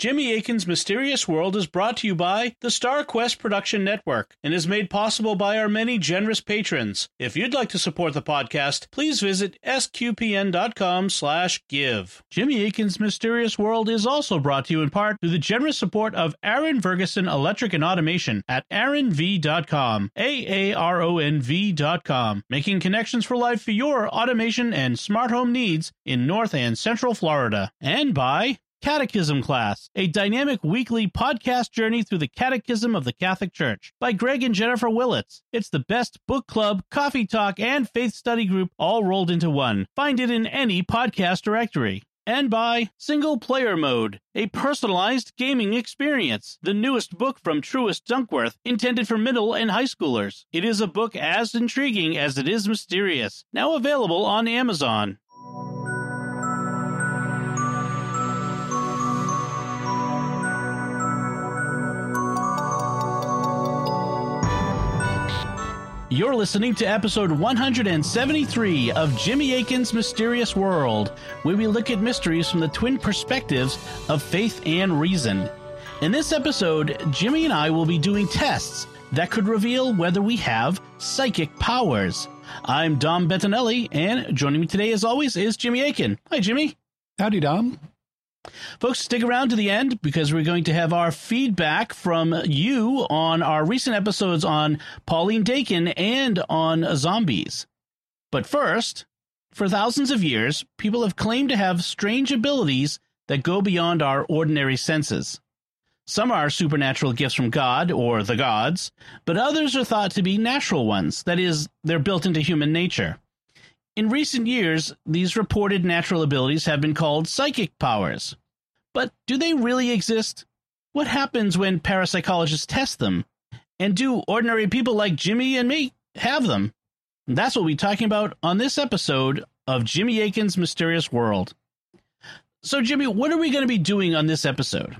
Jimmy Akin's Mysterious World is brought to you by the Star Quest Production Network and is made possible by our many generous patrons. If you'd like to support the podcast, please visit sqpn.com slash give. Jimmy Akin's Mysterious World is also brought to you in part through the generous support of Aaron Verguson Electric and Automation at aaronv.com, A-A-R-O-N-V dot com, making connections for life for your automation and smart home needs in North and Central Florida. And by Catechism Class, a dynamic weekly podcast journey through the Catechism of the Catholic Church by Greg and Jennifer Willits. It's the best book club, coffee talk, and faith study group all rolled into one. Find it in any podcast directory. And by Single Player Mode, a personalized gaming experience, the newest book from Truist Dunkworth, intended for middle and high schoolers. It is a book as intriguing as it is mysterious. Now available on Amazon. You're listening to episode 173 of Jimmy Akin's Mysterious World, where we look at mysteries from the twin perspectives of faith and reason. In this episode, Jimmy and I will be doing tests that could reveal whether we have psychic powers. I'm Dom Bettinelli, and joining me today, as always, is Jimmy Akin. Hi, Jimmy. Howdy, Dom. Folks, stick around to the end because we're going to have our feedback from you on our recent episodes on Pauline Dakin and on zombies. But first, for thousands of years, people have claimed to have strange abilities that go beyond our ordinary senses. Some are supernatural gifts from God or the gods, but others are thought to be natural ones, that is, they're built into human nature. In recent years, these reported natural abilities have been called psychic powers. But do they really exist? What happens when parapsychologists test them? And do ordinary people like Jimmy and me have them? That's what we'll be talking about on this episode of Jimmy Akin's Mysterious World. So, Jimmy, what are we going to be doing on this episode?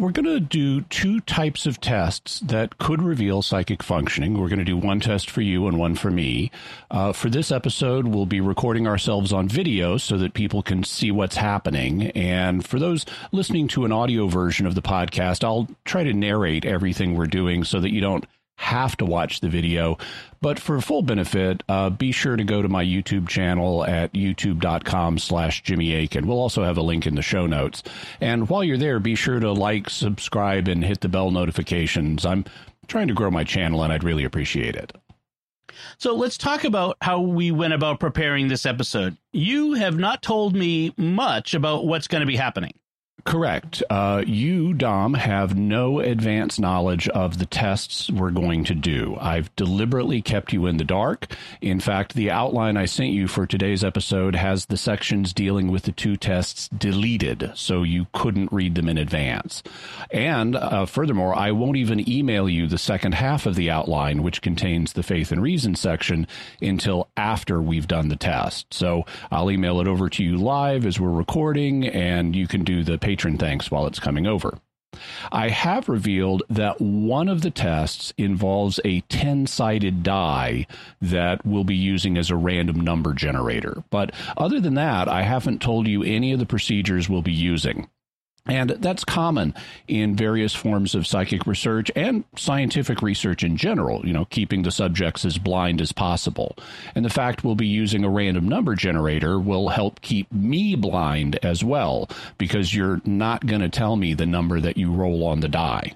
We're going to do two types of tests that could reveal psychic functioning. We're going to do one test for you and one for me. Uh, for this episode, we'll be recording ourselves on video so that people can see what's happening. And for those listening to an audio version of the podcast, I'll try to narrate everything we're doing so that you don't have to watch the video. But for full benefit, uh, be sure to go to my YouTube channel at youtube.com slash Jimmy Akin. We'll also have a link in the show notes. And while you're there, be sure to like, subscribe, and hit the bell notifications. I'm trying to grow my channel, and I'd really appreciate it. So let's talk about how we went about preparing this episode. You have not told me much about what's going to be happening. Correct. Uh, you, Dom, have no advance knowledge of the tests we're going to do. I've deliberately kept you in the dark. In fact, the outline I sent you for today's episode has the sections dealing with the two tests deleted, so you couldn't read them in advance. And uh, furthermore, I won't even email you the second half of the outline, which contains the faith and reason section, until after we've done the test. So I'll email it over to you live as we're recording, and you can do the patron thanks while it's coming over. I have revealed that one of the tests involves a 10 sided die that we'll be using as a random number generator. But other than that, I haven't told you any of the procedures we'll be using. And that's common in various forms of psychic research and scientific research in general, you know, keeping the subjects as blind as possible. And the fact we'll be using a random number generator will help keep me blind as well, because you're not going to tell me the number that you roll on the die.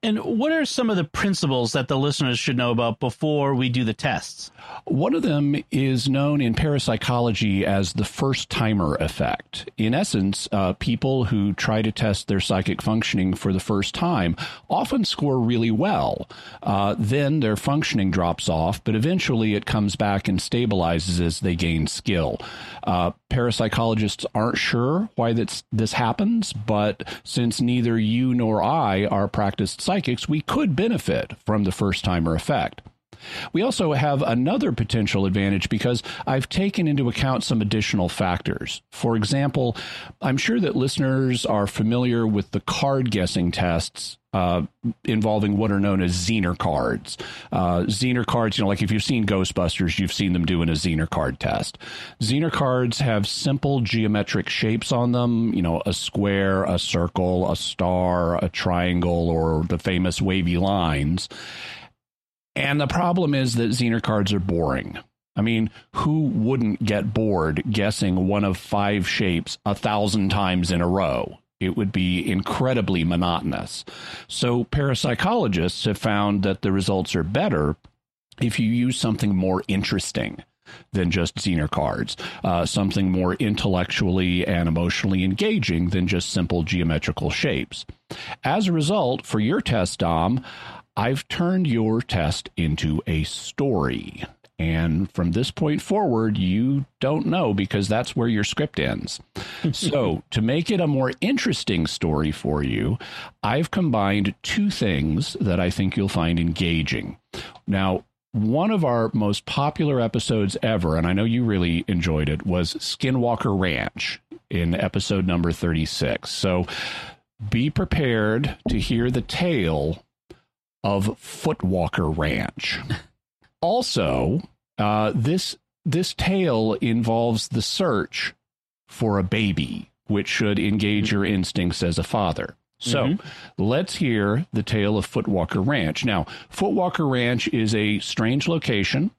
And what are some of the principles that the listeners should know about before we do the tests? One of them is known in parapsychology as the first timer effect. In essence, uh, people who try to test their psychic functioning for the first time often score really well. Uh, then their functioning drops off, but eventually it comes back and stabilizes as they gain skill. Uh, parapsychologists aren't sure why this, this happens, but since neither you nor I are practiced psychics, we could benefit from the first timer effect. We also have another potential advantage because I've taken into account some additional factors. For example, I'm sure that listeners are familiar with the card guessing tests uh, involving what are known as Zener cards. Uh, Zener cards, you know, like if you've seen Ghostbusters, you've seen them doing a Zener card test. Zener cards have simple geometric shapes on them, you know, a square, a circle, a star, a triangle, or the famous wavy lines. And the problem is that Zener cards are boring. I mean, who wouldn't get bored guessing one of five shapes a thousand times in a row? It would be incredibly monotonous. So, parapsychologists have found that the results are better if you use something more interesting than just Zener cards, uh, something more intellectually and emotionally engaging than just simple geometrical shapes. As a result, for your test, Dom, I've turned your test into a story. And from this point forward, you don't know because that's where your script ends. so, to make it a more interesting story for you, I've combined two things that I think you'll find engaging. Now, one of our most popular episodes ever, and I know you really enjoyed it, was Skinwalker Ranch in episode number 36. So, be prepared to hear the tale of Footwalker Ranch. also, uh, this this tale involves the search for a baby, which should engage your instincts as a father. So mm-hmm. let's hear the tale of Footwalker Ranch. Now, Footwalker Ranch is a strange location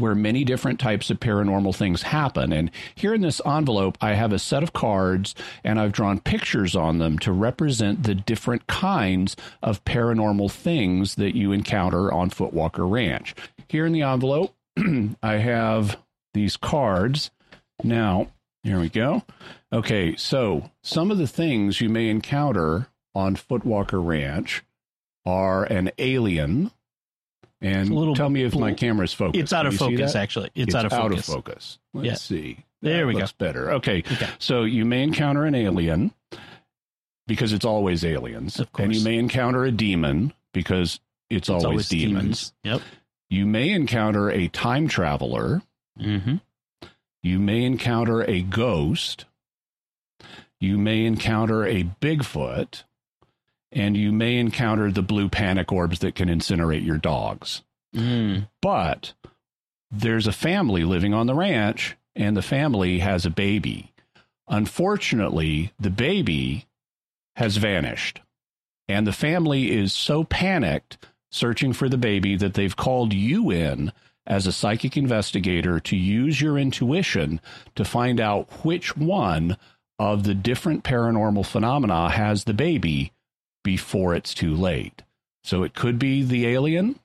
where many different types of paranormal things happen. And here in this envelope, I have a set of cards and I've drawn pictures on them to represent the different kinds of paranormal things that you encounter on Footwalker Ranch. Here in the envelope, I have these cards. Now, here we go. Okay, so some of the things you may encounter on Footwalker Ranch are an alien and tell me if my camera's focused. It's out of focus, actually. It's, it's, out of focus. Out of focus. Let's yeah. see. There that we looks go. better. Okay. okay. So you may encounter an alien because it's always aliens. Of course. And you may encounter a demon because it's, it's always, always demons. demons. Yep. You may encounter a time traveler. Mm-hmm. You may encounter a ghost. You may encounter a Bigfoot and you may encounter the blue panic orbs that can incinerate your dogs. Mm. But there's a family living on the ranch, and the family has a baby. Unfortunately, the baby has vanished, and the family is so panicked searching for the baby that they've called you in as a psychic investigator to use your intuition to find out which one of the different paranormal phenomena has the baby before it's too late. So it could be the alien,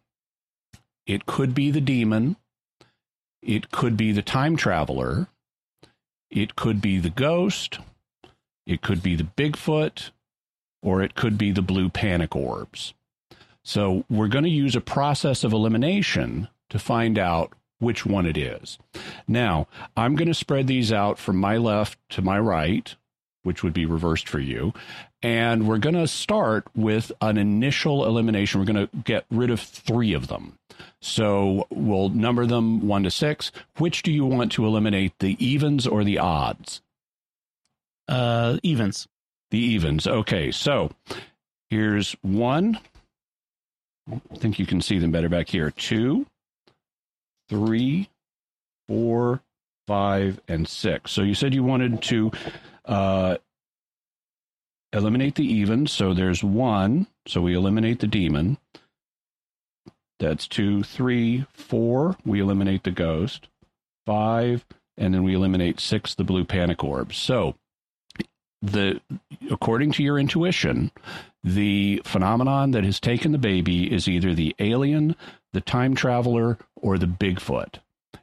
it could be the demon, it could be the time traveler, it could be the ghost, it could be the Bigfoot, or it could be the blue panic orbs. So we're going to use a process of elimination to find out which one it is. Now, I'm going to spread these out from my left to my right, which would be reversed for you. And we're going to start with an initial elimination. We're going to get rid of three of them. So we'll number them one to six. Which do you want to eliminate, the evens or the odds? Uh, evens. The evens. Okay. So here's one. I think you can see them better back here. Two, three, four, five, and six. So you said you wanted to uh, eliminate the even. So there's one. So we eliminate the demon. That's two, three, four. We eliminate the ghost. Five, and then we eliminate six, the blue panic orbs. So the according to your intuition, the phenomenon that has taken the baby is either the alien, the time traveler, or the Bigfoot.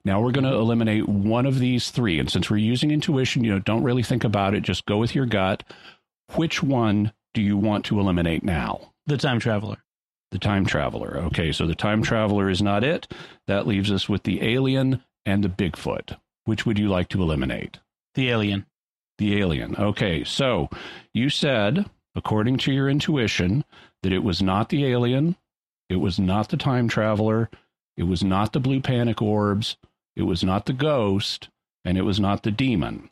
Now we're going to eliminate one of these three. And since we're using intuition, you know, don't really think about it. Just go with your gut. Which one do you want to eliminate now? The time traveler. The time traveler. Okay, so the time traveler is not it. That leaves us with the alien and the Bigfoot. Which would you like to eliminate? The alien. The alien. Okay, so you said, according to your intuition, that it was not the alien, it was not the time traveler, It was not the blue panic orbs. It was not the ghost. And it was not the demon.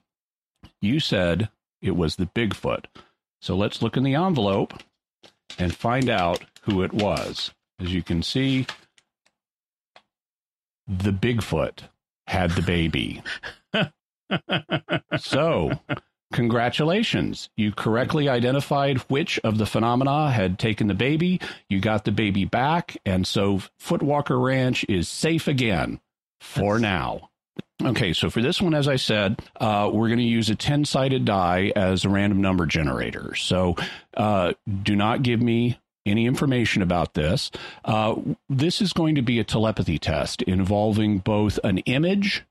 You said it was the Bigfoot. So let's look in the envelope and find out who it was. As you can see, the Bigfoot had the baby. so, congratulations. You correctly identified which of the phenomena had taken the baby. You got the baby back. And so, Footwalker Ranch is safe again for now. Okay, so for this one, as I said, uh, we're going to use a 10 sided die as a random number generator. So uh, do not give me any information about this. Uh, this is going to be a telepathy test involving both an image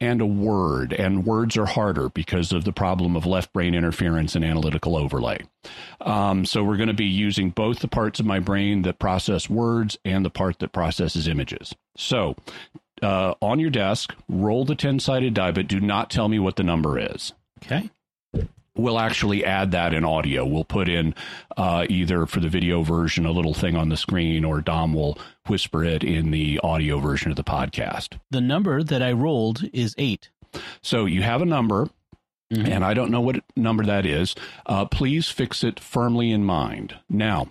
and a word, and words are harder because of the problem of left brain interference and analytical overlay. Um, so we're going to be using both the parts of my brain that process words and the part that processes images. So uh, on your desk, roll the 10 sided die, but do not tell me what the number is. Okay. We'll actually add that in audio. We'll put in uh, either for the video version a little thing on the screen, or Dom will whisper it in the audio version of the podcast. The number that I rolled is eight. So you have a number, mm-hmm. and I don't know what number that is. Uh, please fix it firmly in mind. Now,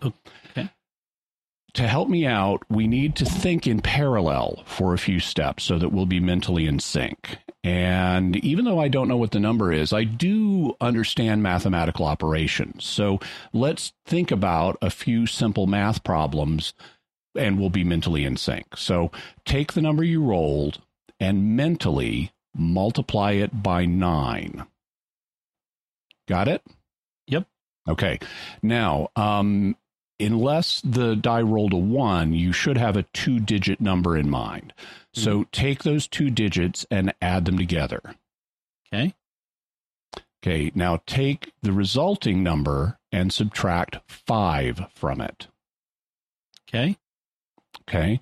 to help me out, we need to think in parallel for a few steps so that we'll be mentally in sync. And even though I don't know what the number is, I do understand mathematical operations. So let's think about a few simple math problems and we'll be mentally in sync. So take the number you rolled and mentally multiply it by nine. Got it? Yep. Okay. Now, um, unless the die rolled a one, you should have a two digit number in mind. Mm-hmm. So take those two digits and add them together. Okay. Okay. Now take the resulting number and subtract five from it. Okay. Okay.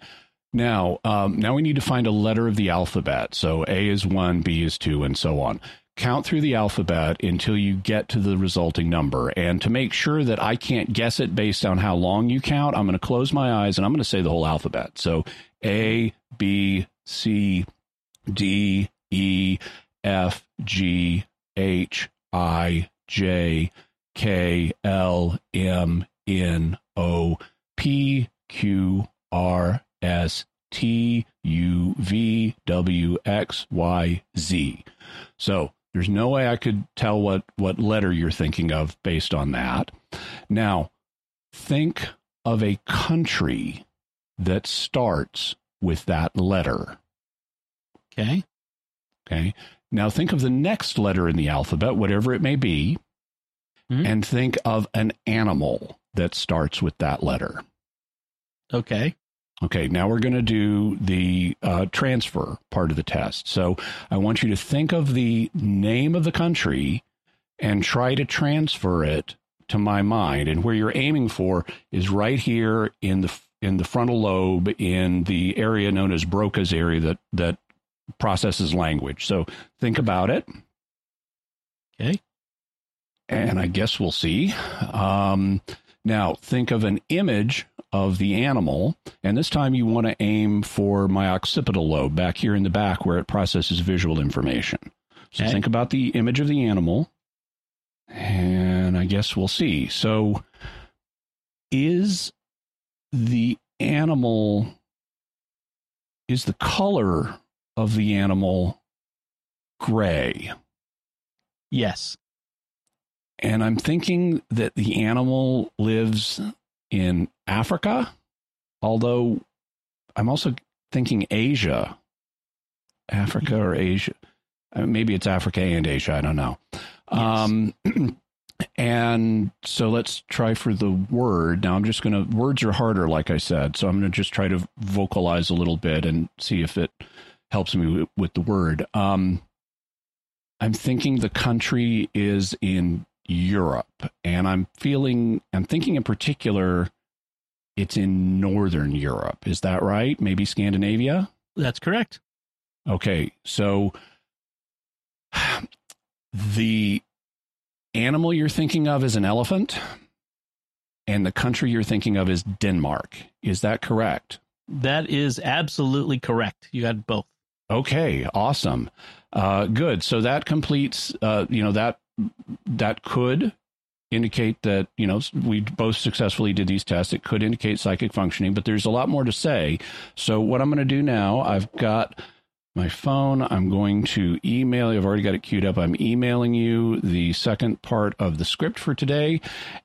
Now, um, now we need to find a letter of the alphabet. So A is one, B is two, and so on count through the alphabet until you get to the resulting number. And to make sure that I can't guess it based on how long you count, I'm going to close my eyes and I'm going to say the whole alphabet. So A, B, C, D, E, F, G, H, I, J, K, L, M, N, O, P, Q, R, S, T, U, V, W, X, Y, Z. So there's no way I could tell what, what letter you're thinking of based on that. Now, think of a country that starts with that letter. Okay. Okay. Now think of the next letter in the alphabet, whatever it may be, mm-hmm. and think of an animal that starts with that letter. Okay. Okay, now we're going to do the uh, transfer part of the test. So I want you to think of the name of the country and try to transfer it to my mind. And where you're aiming for is right here in the in the frontal lobe in the area known as Broca's area that that processes language. So think about it. Okay. And I guess we'll see. Um, now think of an image of the animal. And this time you want to aim for my occipital lobe back here in the back where it processes visual information. So okay. think about the image of the animal. And I guess we'll see. So is the animal, is the color of the animal gray? Yes. And I'm thinking that the animal lives in Africa, although I'm also thinking Asia, Africa or Asia. Uh, maybe it's Africa and Asia. I don't know. Yes. Um, and so let's try for the word. Now I'm just going to, words are harder, like I said. So I'm going to just try to vocalize a little bit and see if it helps me with, with the word. Um, I'm thinking the country is in Europe. And I'm feeling, I'm thinking in particular, it's in Northern Europe. Is that right? Maybe Scandinavia? That's correct. Okay. So the animal you're thinking of is an elephant, and the country you're thinking of is Denmark. Is that correct? That is absolutely correct. You got both. Okay, awesome. Uh, good. So that completes, uh, you know, that that could indicate that you know we both successfully did these tests. It could indicate psychic functioning but there's a lot more to say. So what i'm going to do now i've got my phone. I'm going to email you. I've already got it queued up. I'm emailing you the second part of the script for today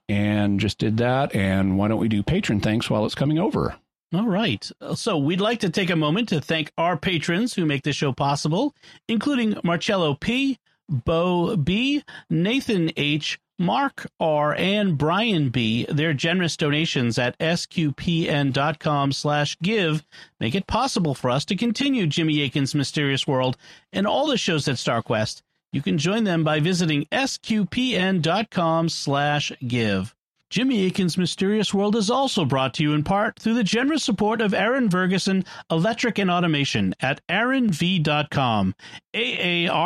and just did that and why don't we do patron thanks while it's coming over? All right. So we'd like to take a moment to thank our patrons who make this show possible, including Marcello P, Bo B, Nathan H, Mark R, and Brian B. Their generous donations at sqpn.com slash give make it possible for us to continue Jimmy Akin's Mysterious World and all the shows at StarQuest. You can join them by visiting sqpn.com slash give. Jimmy Akin's Mysterious World is also brought to you in part through the generous support of Aaron Verguson Electric and Automation at aaronv.com, A-A-R-O-N-V.com,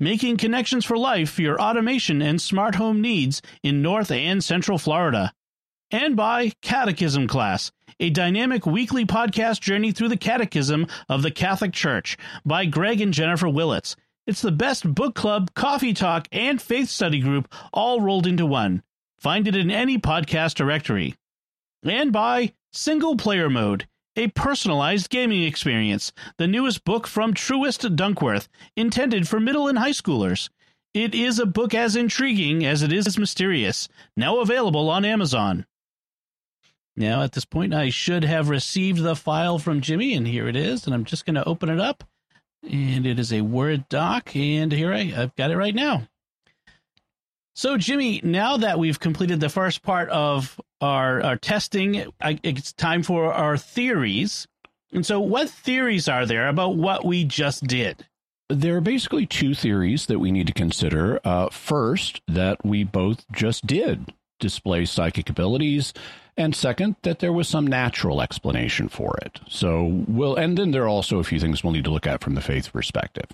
making connections for life for your automation and smart home needs in North and Central Florida. And by Catechism Class, a dynamic weekly podcast journey through the Catechism of the Catholic Church by Greg and Jennifer Willits it's the best book club, coffee talk, and faith study group all rolled into one. Find it in any podcast directory. And by Single Player Mode, a personalized gaming experience, the newest book from Truist Dunkworth, intended for middle and high schoolers. It is a book as intriguing as it is mysterious, now available on Amazon. Now, at this point, I should have received the file from Jimmy, and here it is, and I'm just going to open it up and it is a Word doc. And here I, I've got it right now. So, Jimmy, now that we've completed the first part of our, our testing, I, it's time for our theories. And so, what theories are there about what we just did? There are basically two theories that we need to consider. Uh, first, that we both just did display psychic abilities, and second, that there was some natural explanation for it. So we'll, and then there are also a few things we'll need to look at from the faith perspective.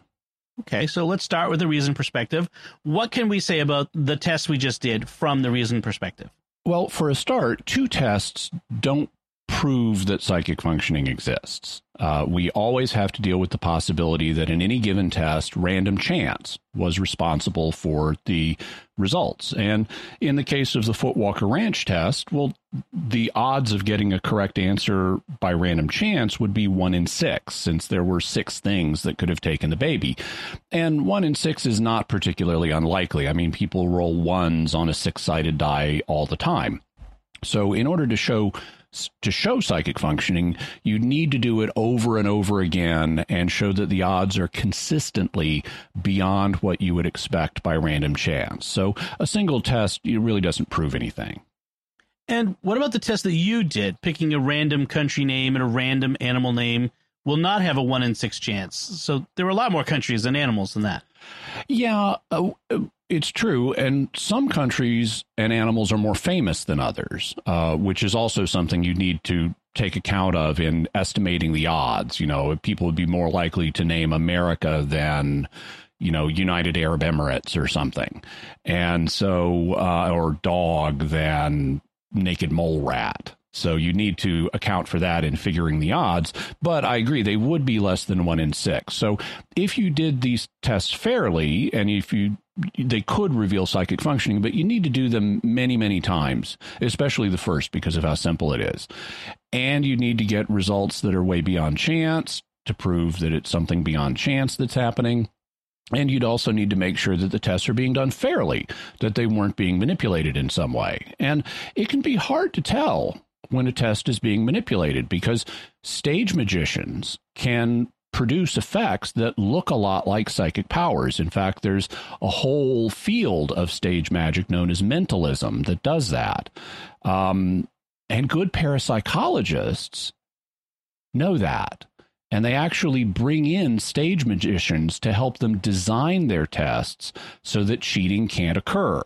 Okay, so let's start with the reason perspective. What can we say about the test we just did from the reason perspective? Well, for a start, two tests don't prove that psychic functioning exists. Uh, we always have to deal with the possibility that in any given test, random chance was responsible for the results. And in the case of the Footwalker Ranch test, well, the odds of getting a correct answer by random chance would be one in six, since there were six things that could have taken the baby. And one in six is not particularly unlikely. I mean, people roll ones on a six sided die all the time. So, in order to show to show psychic functioning, you need to do it over and over again and show that the odds are consistently beyond what you would expect by random chance. So a single test really doesn't prove anything. And what about the test that you did, picking a random country name and a random animal name? Will not have a one in six chance. So there are a lot more countries and animals than that. Yeah, uh, it's true, and some countries and animals are more famous than others, uh, which is also something you need to take account of in estimating the odds. You know, people would be more likely to name America than you know United Arab Emirates or something, and so uh, or dog than naked mole rat. So you need to account for that in figuring the odds. But I agree, they would be less than one in six. So if you did these tests fairly, and if you they could reveal psychic functioning, but you need to do them many, many times, especially the first because of how simple it is. And you need to get results that are way beyond chance to prove that it's something beyond chance that's happening. And you'd also need to make sure that the tests are being done fairly, that they weren't being manipulated in some way. And it can be hard to tell when a test is being manipulated because stage magicians can produce effects that look a lot like psychic powers. In fact, there's a whole field of stage magic known as mentalism that does that. Um, and good parapsychologists know that. And they actually bring in stage magicians to help them design their tests so that cheating can't occur.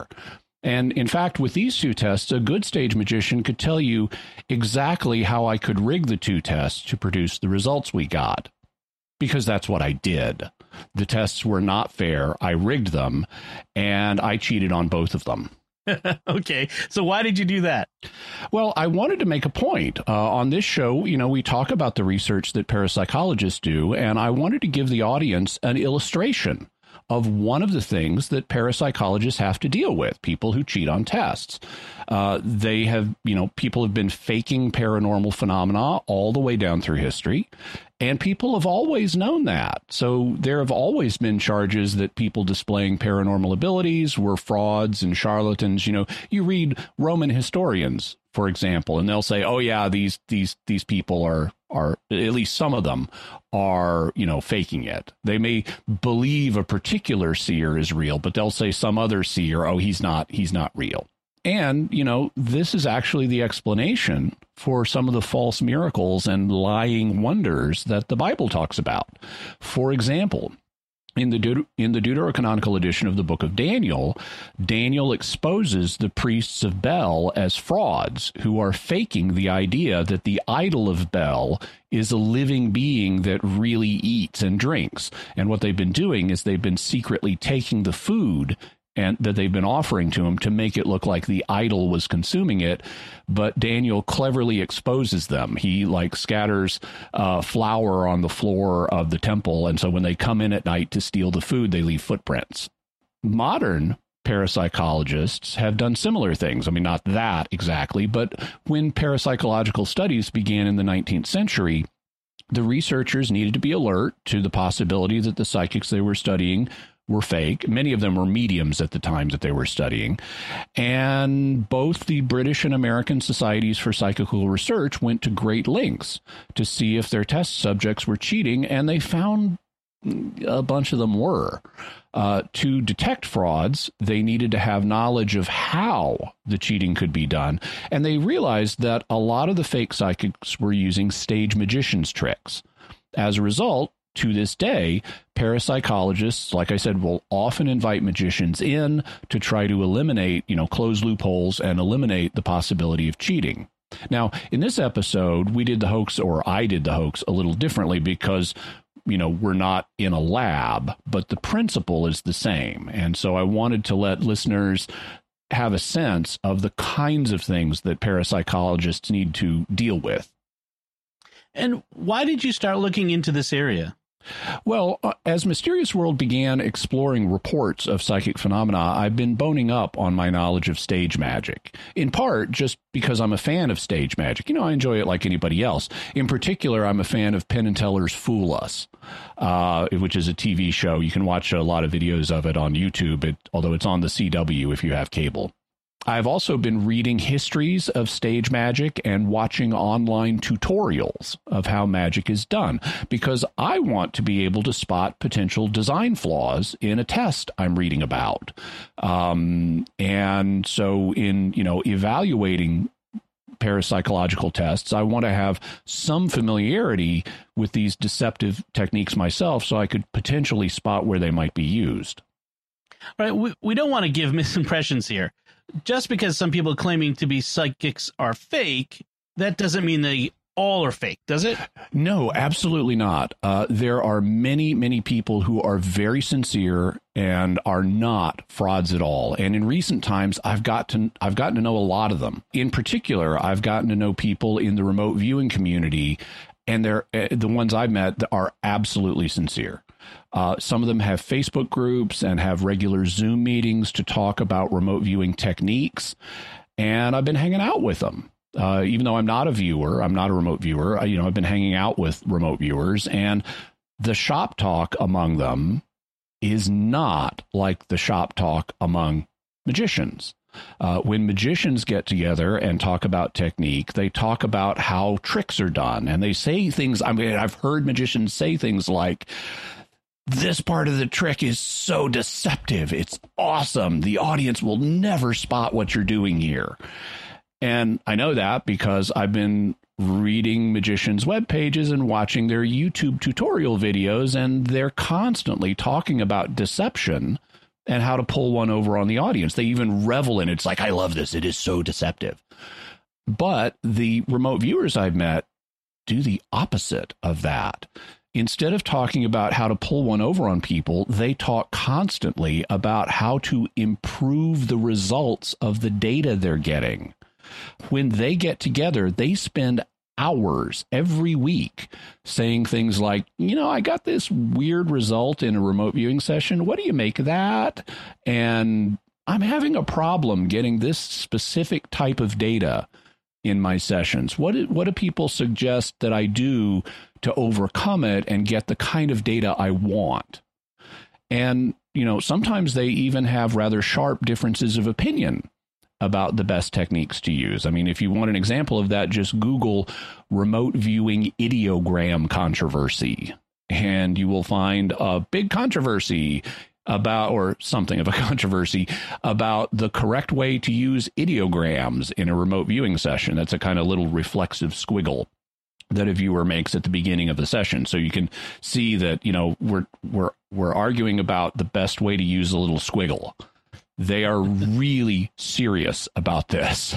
And in fact, with these two tests, a good stage magician could tell you exactly how I could rig the two tests to produce the results we got. Because that's what I did. The tests were not fair. I rigged them and I cheated on both of them. okay. So why did you do that? Well, I wanted to make a point. Uh, on this show, you know, we talk about the research that parapsychologists do, and I wanted to give the audience an illustration of one of the things that parapsychologists have to deal with people who cheat on tests. Uh, they have, you know, people have been faking paranormal phenomena all the way down through history. And people have always known that. So there have always been charges that people displaying paranormal abilities were frauds and charlatans. You know, you read Roman historians, for example, and they'll say, "Oh yeah, these these these people are are at least some of them are you know faking it. They may believe a particular seer is real, but they'll say some other seer, oh he's not he's not real." And, you know, this is actually the explanation for some of the false miracles and lying wonders that the Bible talks about. For example, in the Deut- in the Deuterocanonical edition of the book of Daniel, Daniel exposes the priests of Bel as frauds who are faking the idea that the idol of Bel is a living being that really eats and drinks. And what they've been doing is they've been secretly taking the food and that they've been offering to him to make it look like the idol was consuming it. But daniel cleverly exposes them. He like scatters uh, flour on the floor of the temple. And so when they come in at night to steal the food they leave footprints. Modern parapsychologists have done similar things. I mean, not that exactly, but when parapsychological studies began in the 19th century, the researchers needed to be alert to the possibility that the psychics they were studying were fake. Many of them were mediums at the time that they were studying. And both the British and American societies for psychical research went to great lengths to see if their test subjects were cheating, and they found a bunch of them were. Uh, to detect frauds, they needed to have knowledge of how the cheating could be done. And they realized that a lot of the fake psychics were using stage magicians' tricks. As a result, to this day, parapsychologists, like I said, will often invite magicians in to try to eliminate, you know, close loopholes and eliminate the possibility of cheating. Now, in this episode, we did the hoax, or I did the hoax, a little differently because you know we're not in a lab but the principle is the same. And so i wanted to let listeners have a sense of the kinds of things that parapsychologists need to deal with. And why did you start looking into this area well, uh, as Mysterious World began exploring reports of psychic phenomena, I've been boning up on my knowledge of stage magic. In part, just because I'm a fan of stage magic. You know, I enjoy it like anybody else. In particular, I'm a fan of Penn and Teller's Fool Us, uh, which is a TV show. You can watch a lot of videos of it on YouTube, it, although it's on the CW if you have cable. I've also been reading histories of stage magic and watching online tutorials of how magic is done because I want to be able to spot potential design flaws in a test I'm reading about. Um, and so, in you know, evaluating parapsychological tests, I want to have some familiarity with these deceptive techniques myself so I could potentially spot where they might be used. All right, we, we don't want to give misimpressions here just because some people claiming to be psychics are fake, that doesn't mean they all are fake, does it? No, absolutely not. Uh, there are many, many people who are very sincere and are not frauds at all. And in recent times, I've got to I've gotten to know a lot of them. In particular, I've gotten to know people in the remote viewing community, and they're uh, the ones I've met are absolutely sincere. Uh, some of them have Facebook groups and have regular Zoom meetings to talk about remote viewing techniques. And I've been hanging out with them. Uh, even though I'm not a viewer, I'm not a remote viewer. I, you know, I've been hanging out with remote viewers, and the shop talk among them is not like the shop talk among magicians. Uh, when magicians get together and talk about technique, they talk about how tricks are done, and they say things. I mean, I've heard magicians say things like, this part of the trick is so deceptive. It's awesome. The audience will never spot what you're doing here. And I know that because I've been reading magicians' web pages and watching their YouTube tutorial videos, and they're constantly talking about deception and how to pull one over on the audience. They even revel in it. It's like, I love this. It is so deceptive. But the remote viewers I've met do the opposite of that instead of talking about how to pull one over on people, they talk constantly about how to improve the results of the data they're getting. When they get together, they spend hours every week saying things like, you know, I got this weird result in a remote viewing session. What do you make of that? And I'm having a problem getting this specific type of data in my sessions. What do, what do people suggest that I do to overcome it and get the kind of data I want? And, you know, sometimes they even have rather sharp differences of opinion about the best techniques to use. I mean, if you want an example of that, just Google remote viewing ideogram controversy, and you will find a big controversy about, or something of a controversy about the correct way to use ideograms in a remote viewing session. That's a kind of little reflexive squiggle that a viewer makes at the beginning of the session. So you can see that, you know, we're we're we're arguing about the best way to use a little squiggle. They are really serious about this.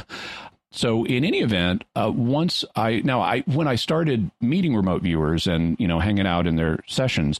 So in any event, uh, once I now I when I started meeting remote viewers and you know hanging out in their sessions,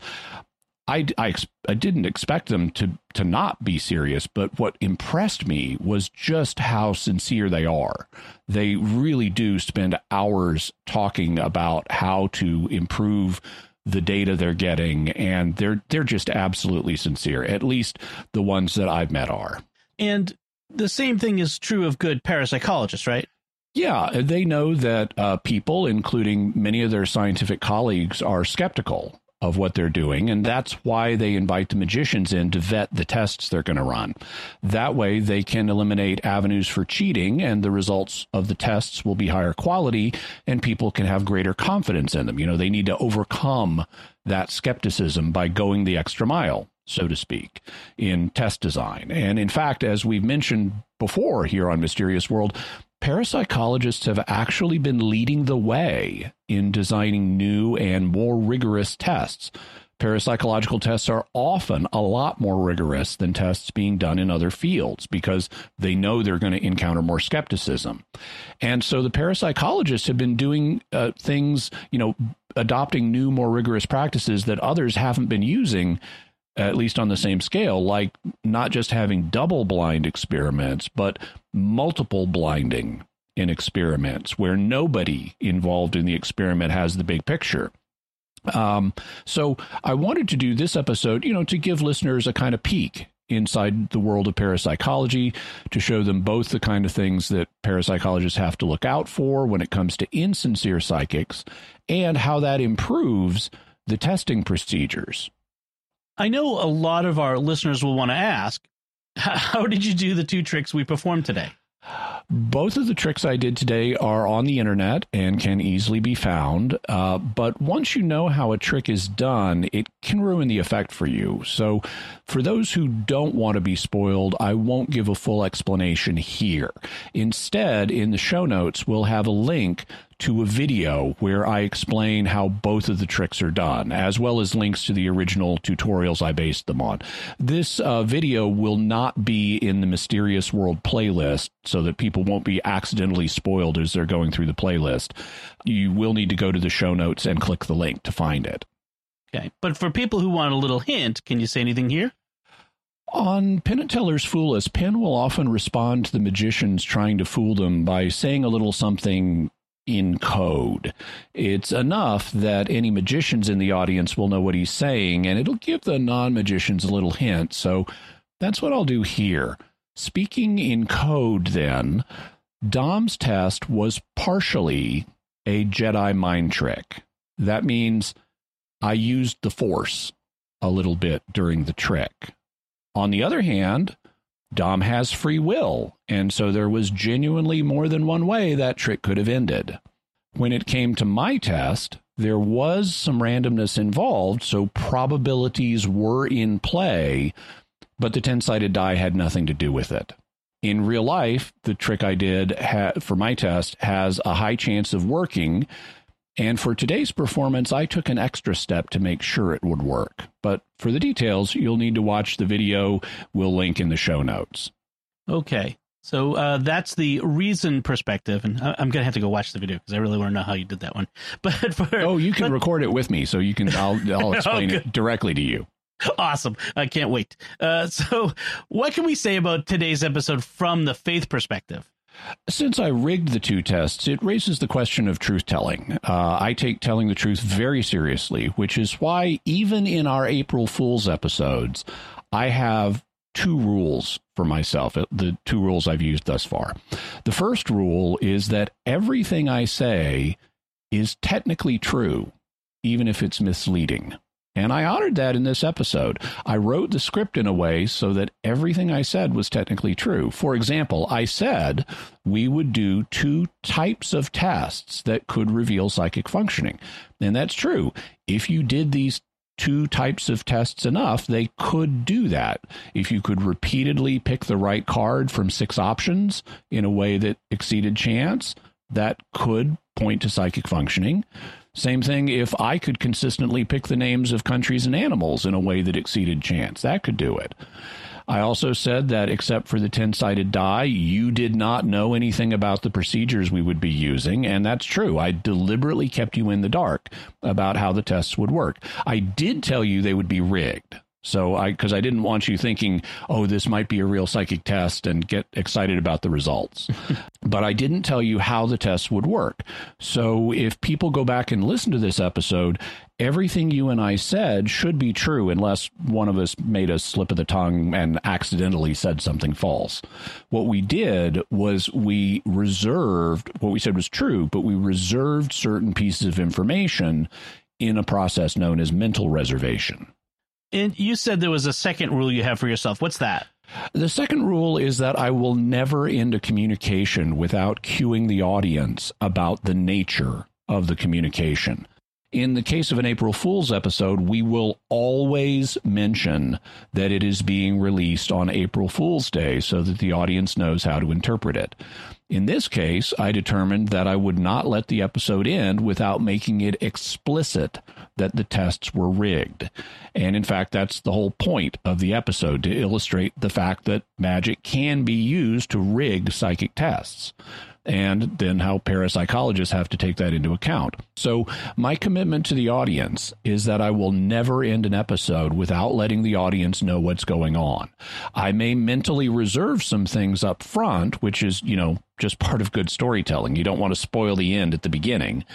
I, I, I didn't expect them to to not be serious, but what impressed me was just how sincere they are. They really do spend hours talking about how to improve the data they're getting and they're they're just absolutely sincere at least the ones that i've met are. And the same thing is true of good parapsychologists right? Yeah they know that uh, people including many of their scientific colleagues are skeptical of what they're doing. And that's why they invite the magicians in to vet the tests they're going to run. That way, they can eliminate avenues for cheating, and the results of the tests will be higher quality, and people can have greater confidence in them. You know, they need to overcome that skepticism by going the extra mile so to speak, in test design. And in fact, as we've mentioned before here on Mysterious World, parapsychologists have actually been leading the way in designing new and more rigorous tests. Parapsychological tests are often a lot more rigorous than tests being done in other fields because they know they're going to encounter more skepticism. And so the parapsychologists have been doing uh, things, you know, adopting new, more rigorous practices that others haven't been using at least on the same scale, like not just having double blind experiments, but multiple blinding in experiments where nobody involved in the experiment has the big picture. Um, so I wanted to do this episode, you know, to give listeners a kind of peek inside the world of parapsychology, to show them both the kind of things that parapsychologists have to look out for when it comes to insincere psychics and how that improves the testing procedures. I know a lot of our listeners will want to ask, how did you do the two tricks we performed today? Both of the tricks I did today are on the internet and can easily be found. Uh, but once you know how a trick is done, it can ruin the effect for you. So, for those who don't want to be spoiled, I won't give a full explanation here. Instead, in the show notes, we'll have a link to a video where I explain how both of the tricks are done, as well as links to the original tutorials I based them on. This uh, video will not be in the Mysterious World playlist so that people won't be accidentally spoiled as they're going through the playlist. You will need to go to the show notes and click the link to find it. Okay. But for people who want a little hint, can you say anything here? On Penn and Teller's Fool Us, Penn will often respond to the magicians trying to fool them by saying a little something in code. It's enough that any magicians in the audience will know what he's saying, and it'll give the non magicians a little hint. So that's what I'll do here. Speaking in code, then, Dom's test was partially a Jedi mind trick. That means I used the Force a little bit during the trick. On the other hand, Dom has free will, and so there was genuinely more than one way that trick could have ended. When it came to my test, there was some randomness involved, so probabilities were in play, but the 10 sided die had nothing to do with it. In real life, the trick I did ha- for my test has a high chance of working and for today's performance, I took an extra step to make sure it would work. But for the details, you'll need to watch the video we'll link in the show notes. Okay. So uh, that's the reason perspective, and I- I'm gonna have to go watch the video because I really want to know how you did that one. But for Oh, you can but- record it with me, so you can. I'll, I'll explain Oh, it directly to you. awesome, I can't wait. Uh, so, what can we say about today's episode from the faith perspective? Since I rigged the two tests, it raises the question of truth telling. Uh, I take telling the truth very seriously, which is why, even in our April Fool's episodes, I have two rules for myself, uh, the two rules I've used thus far. The first rule is that everything I say is technically true, even if it's misleading. And I honored that in this episode. I wrote the script in a way so that everything I said was technically true. For example, I said we would do two types of tests that could reveal psychic functioning. And that's true. If you did these two types of tests enough, they could do that. If you could repeatedly pick the right card from six options in a way that exceeded chance, that could point to psychic functioning. Same thing if I could consistently pick the names of countries and animals in a way that exceeded chance. That could do it. I also said that except for the 10 sided die, you did not know anything about the procedures we would be using. And that's true. I deliberately kept you in the dark about how the tests would work. I did tell you they would be rigged. So I, because I didn't want you thinking, oh, this might be a real psychic test and get excited about the results. but I didn't tell you how the tests would work. So if people go back and listen to this episode, everything you and I said should be true unless one of us made a slip of the tongue and accidentally said something false. What we did was we reserved what we said was true, but we reserved certain pieces of information in a process known as mental reservation. And you said there was a second rule you have for yourself. What's that? The second rule is that I will never end a communication without cueing the audience about the nature of the communication. In the case of an April Fool's episode, we will always mention that it is being released on April Fool's Day so that the audience knows how to interpret it. In this case, I determined that I would not let the episode end without making it explicit that the tests were rigged. And in fact, that's the whole point of the episode to illustrate the fact that magic can be used to rig psychic tests. And then how parapsychologists have to take that into account. So, my commitment to the audience is that I will never end an episode without letting the audience know what's going on. I may mentally reserve some things up front, which is, you know, just part of good storytelling. You don't want to spoil the end at the beginning.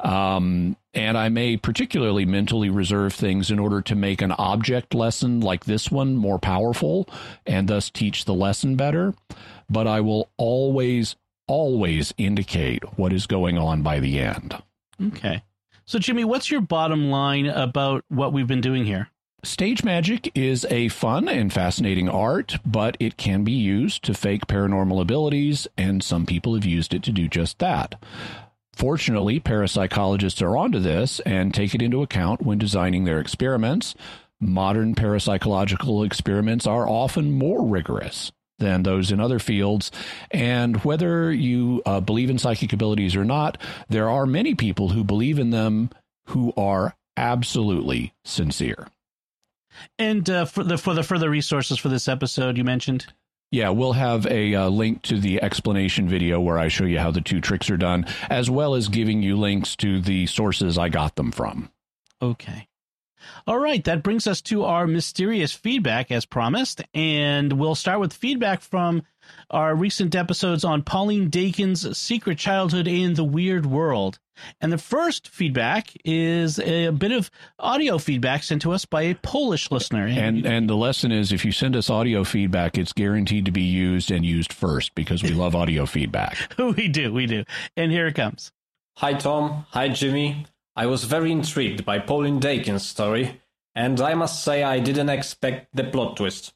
Um, and I may particularly mentally reserve things in order to make an object lesson like this one more powerful and thus teach the lesson better. But I will always, always indicate what is going on by the end. Okay. So, Jimmy, what's your bottom line about what we've been doing here? Stage magic is a fun and fascinating art, but it can be used to fake paranormal abilities, and some people have used it to do just that. Fortunately, parapsychologists are onto this and take it into account when designing their experiments. Modern parapsychological experiments are often more rigorous than those in other fields. And whether you uh, believe in psychic abilities or not, there are many people who believe in them who are absolutely sincere. And uh, for the for the further resources for this episode, you mentioned. Yeah, we'll have a uh, link to the explanation video where I show you how the two tricks are done, as well as giving you links to the sources I got them from. Okay. All right, that brings us to our mysterious feedback as promised. And we'll start with feedback from our recent episodes on Pauline Dakin's Secret Childhood in the Weird World. And the first feedback is a bit of audio feedback sent to us by a Polish listener. And and the lesson is if you send us audio feedback, it's guaranteed to be used and used first because we love audio feedback. we do, we do. And here it comes. Hi Tom, hi Jimmy. I was very intrigued by Pauline Dakin's story, and I must say I didn't expect the plot twist.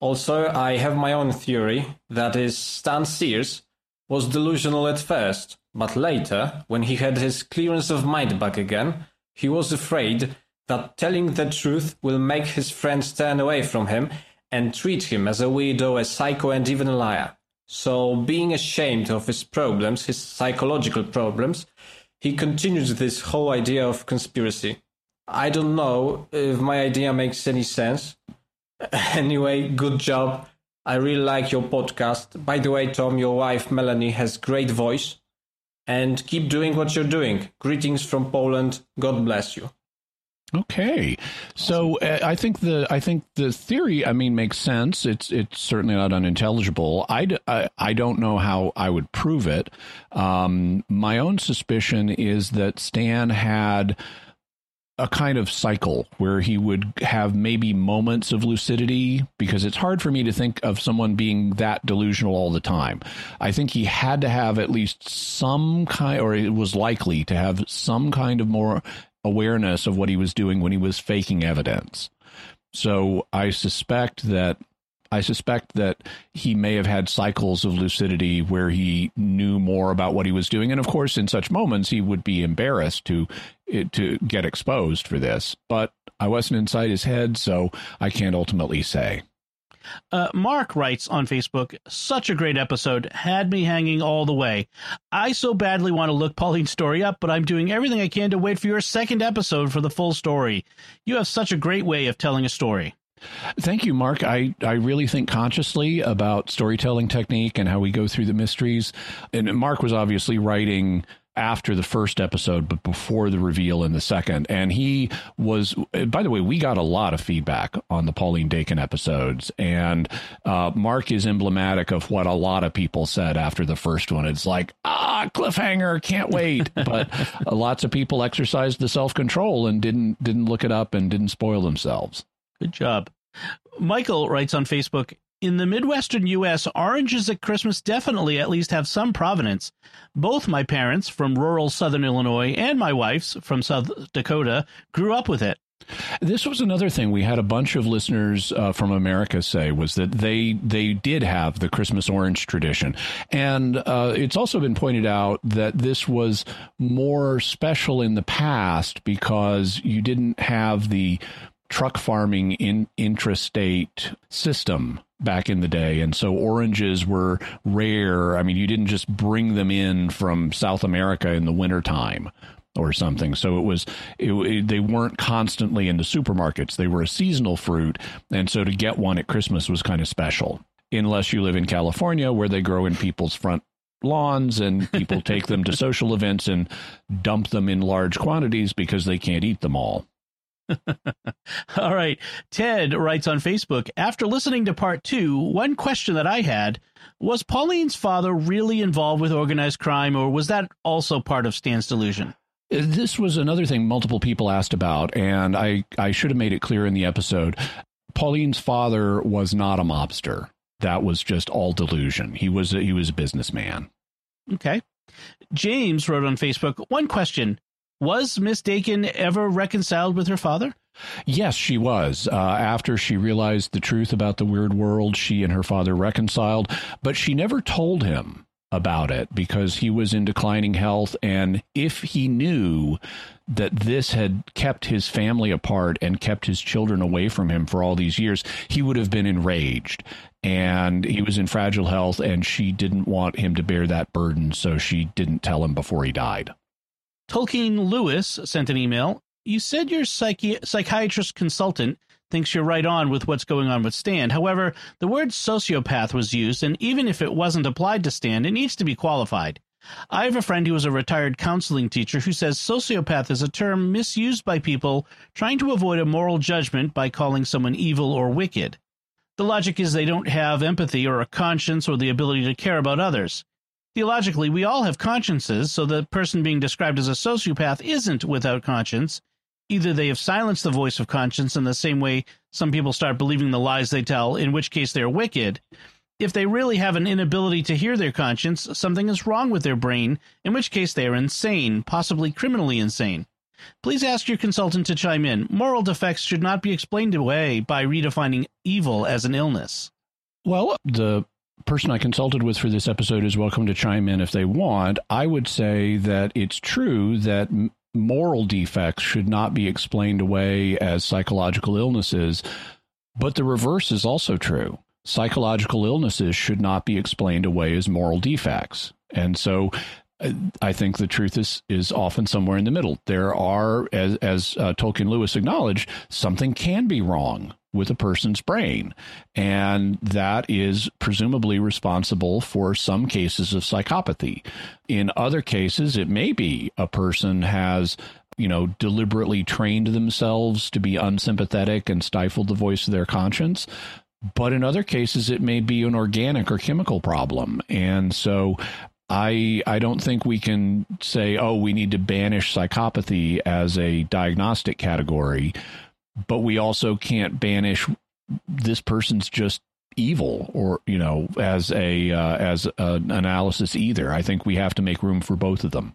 Also, I have my own theory that is, Stan Sears was delusional at first, but later, when he had his clearance of mind back again, he was afraid that telling the truth will make his friends turn away from him and treat him as a weirdo, a psycho, and even a liar. So, being ashamed of his problems, his psychological problems, he continues this whole idea of conspiracy. I don't know if my idea makes any sense. Anyway, good job. I really like your podcast. By the way, Tom, your wife Melanie has great voice. And keep doing what you're doing. Greetings from Poland. God bless you. Okay, so uh, I think the I think the theory I mean makes sense. It's it's certainly not unintelligible. I, d- I, I don't know how I would prove it. Um, my own suspicion is that Stan had a kind of cycle where he would have maybe moments of lucidity because it's hard for me to think of someone being that delusional all the time. I think he had to have at least some kind, or it was likely to have some kind of more awareness of what he was doing when he was faking evidence. So I suspect that I suspect that he may have had cycles of lucidity where he knew more about what he was doing, and of course, in such moments, he would be embarrassed to eh, to get exposed for this. But I wasn't inside his head, so I can't ultimately say. Uh, Mark writes on Facebook, such a great episode, had me hanging all the way. I so badly want to look Pauline's story up, but I'm doing everything I can to wait for your second episode for the full story. You have such a great way of telling a story. Thank you, Mark. I, I really think consciously about storytelling technique and how we go through the mysteries. And Mark was obviously writing after the first episode, but before the reveal in the second. And he was, by the way, we got a lot of feedback on the Pauline Dakin episodes. And uh, Mark is emblematic of what a lot of people said after the first one. It's like, ah, cliffhanger, can't wait. but uh, lots of people exercised the self control and didn't didn't look it up and didn't spoil themselves. Good job. Michael writes on Facebook in the Midwestern U.S., oranges at Christmas definitely at least have some provenance. Both my parents, from rural southern Illinois, and my wife's, from South Dakota, grew up with it. This was another thing we had a bunch of listeners uh, from America say was that they they did have the Christmas orange tradition, and uh, it's also been pointed out that this was more special in the past because you didn't have the truck farming in intrastate system back in the day. And so oranges were rare. I mean you didn't just bring them in from south america in the wintertime or something. So it was it, it, they weren't constantly in the supermarkets. They were a seasonal fruit. And so to get one at christmas was kind of special. Unless you live in california where they grow in people's front lawns and people take them to social events and dump them in large quantities because they can't eat them all All right. Ted writes on Facebook After listening to part two, one question that I had was Pauline's father really involved with organized crime, or was that also part of Stan's delusion? Uh, this was another thing multiple people asked about, and I, I should have made it clear in the episode. Pauline's father was not a mobster. That was just all delusion. He was a, he was a businessman. Okay. James wrote on Facebook one question was Miss Dakin ever reconciled with her father? Yes, she was. Uh, after she realized the truth about the weird world, she and her father reconciled, but she never told him about it because he was in declining health. And if he knew that this had kept his family apart and kept his children away from him for all these years, he would have been enraged. And he was in fragile health, and she didn't want him to bear that burden, so she didn't tell him before he died. Tolkien Lewis sent an email. You said your psychi- psychiatrist consultant thinks you're right on with what's going on with Stan. However, the word sociopath was used, and even if it wasn't applied to Stan, it needs to be qualified. I have a friend who is a retired counseling teacher who says sociopath is a term misused by people trying to avoid a moral judgment by calling someone evil or wicked. The logic is they don't have empathy or a conscience or the ability to care about others. Theologically, we all have consciences, so the person being described as a sociopath isn't without conscience. Either they have silenced the voice of conscience in the same way some people start believing the lies they tell, in which case they're wicked. If they really have an inability to hear their conscience, something is wrong with their brain, in which case they are insane, possibly criminally insane. Please ask your consultant to chime in. Moral defects should not be explained away by redefining evil as an illness. Well, the person I consulted with for this episode is welcome to chime in if they want. I would say that it's true that moral defects should not be explained away as psychological illnesses, but the reverse is also true. Psychological illnesses should not be explained away as moral defects. And so I think the truth is is often somewhere in the middle. There are, as as uh, Tolkien Lewis acknowledged, something can be wrong with a person's brain, and that is presumably responsible for some cases of psychopathy. In other cases, it may be a person has you know, deliberately trained themselves to be unsympathetic and stifled the voice of their conscience. But in other cases, it may be an organic or chemical problem. And so I I don't think we can say, oh, we need to banish psychopathy as a diagnostic category, but we also can't banish this person's just evil or you know as a uh, as an analysis either. I think we have to make room for both of them.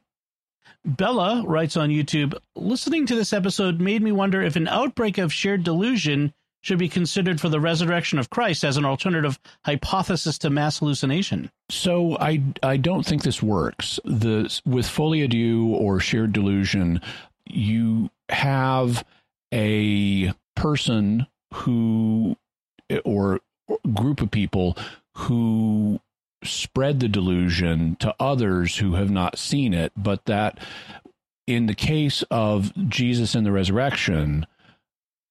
Bella writes on YouTube, listening to this episode made me wonder if an outbreak of shared delusion should be considered for the resurrection of Christ as an alternative hypothesis to mass hallucination. So I I don't think this works. The with folie à deux or shared delusion, you have a person who or group of people who spread the delusion to others who have not seen it, but that in the case of Jesus and the resurrection,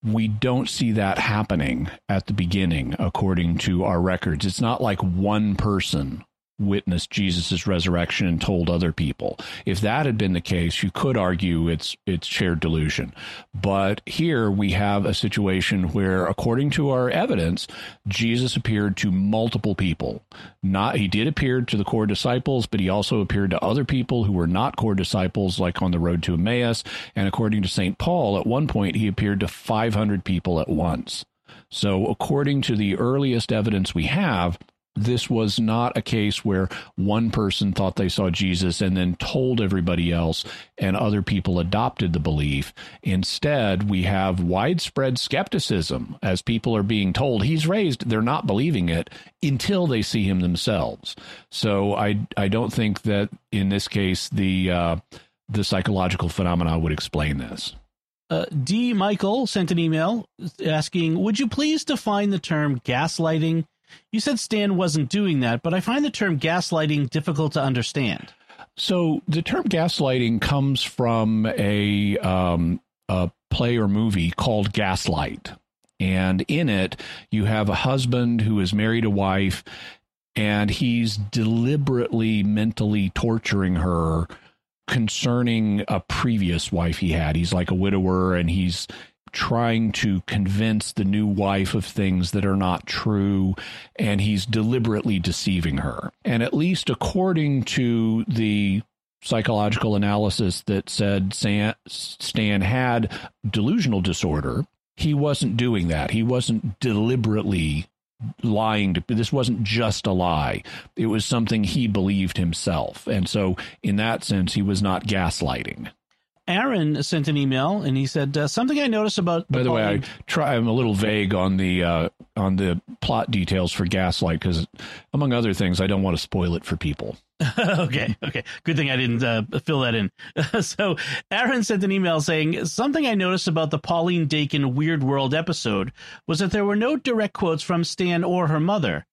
we don't see that happening at the beginning, according to our records. It's not like one person witnessed Jesus' resurrection and told other people. If that had been the case, you could argue it's it's shared delusion. But here we have a situation where according to our evidence, Jesus appeared to multiple people. Not he did appear to the core disciples, but he also appeared to other people who were not core disciples like on the road to Emmaus, and according to St. Paul, at one point he appeared to 500 people at once. So, according to the earliest evidence we have, this was not a case where one person thought they saw Jesus and then told everybody else and other people adopted the belief. Instead, we have widespread skepticism as people are being told he's raised, they're not believing it until they see him themselves. So I I don't think that in this case the uh, the psychological phenomena would explain this. Uh, D. Michael sent an email asking, "Would you please define the term gaslighting you said Stan wasn't doing that, but I find the term gaslighting difficult to understand. So the term gaslighting comes from a, um, a play or movie called Gaslight. And in it, you have a husband who is married a wife, and he's deliberately mentally torturing her concerning a previous wife he had. He's like a widower and he's trying to convince the new wife of things that are not true, and he's deliberately deceiving her. And at least according to the psychological analysis that said Stan had delusional disorder, he wasn't doing that. He wasn't deliberately lying to this wasn't just a lie it was something he believed himself and so in that sense he was not gaslighting Aaron sent an email and he said uh, something I noticed about. By the way, I try. I'm a little vague on the uh, on the plot details for Gaslight because, among other things, I don't want to spoil it for people. okay, okay. Good thing I didn't uh, fill that in. so, Aaron sent an email saying something I noticed about the Pauline Dakin Weird World episode was that there were no direct quotes from Stan or her mother.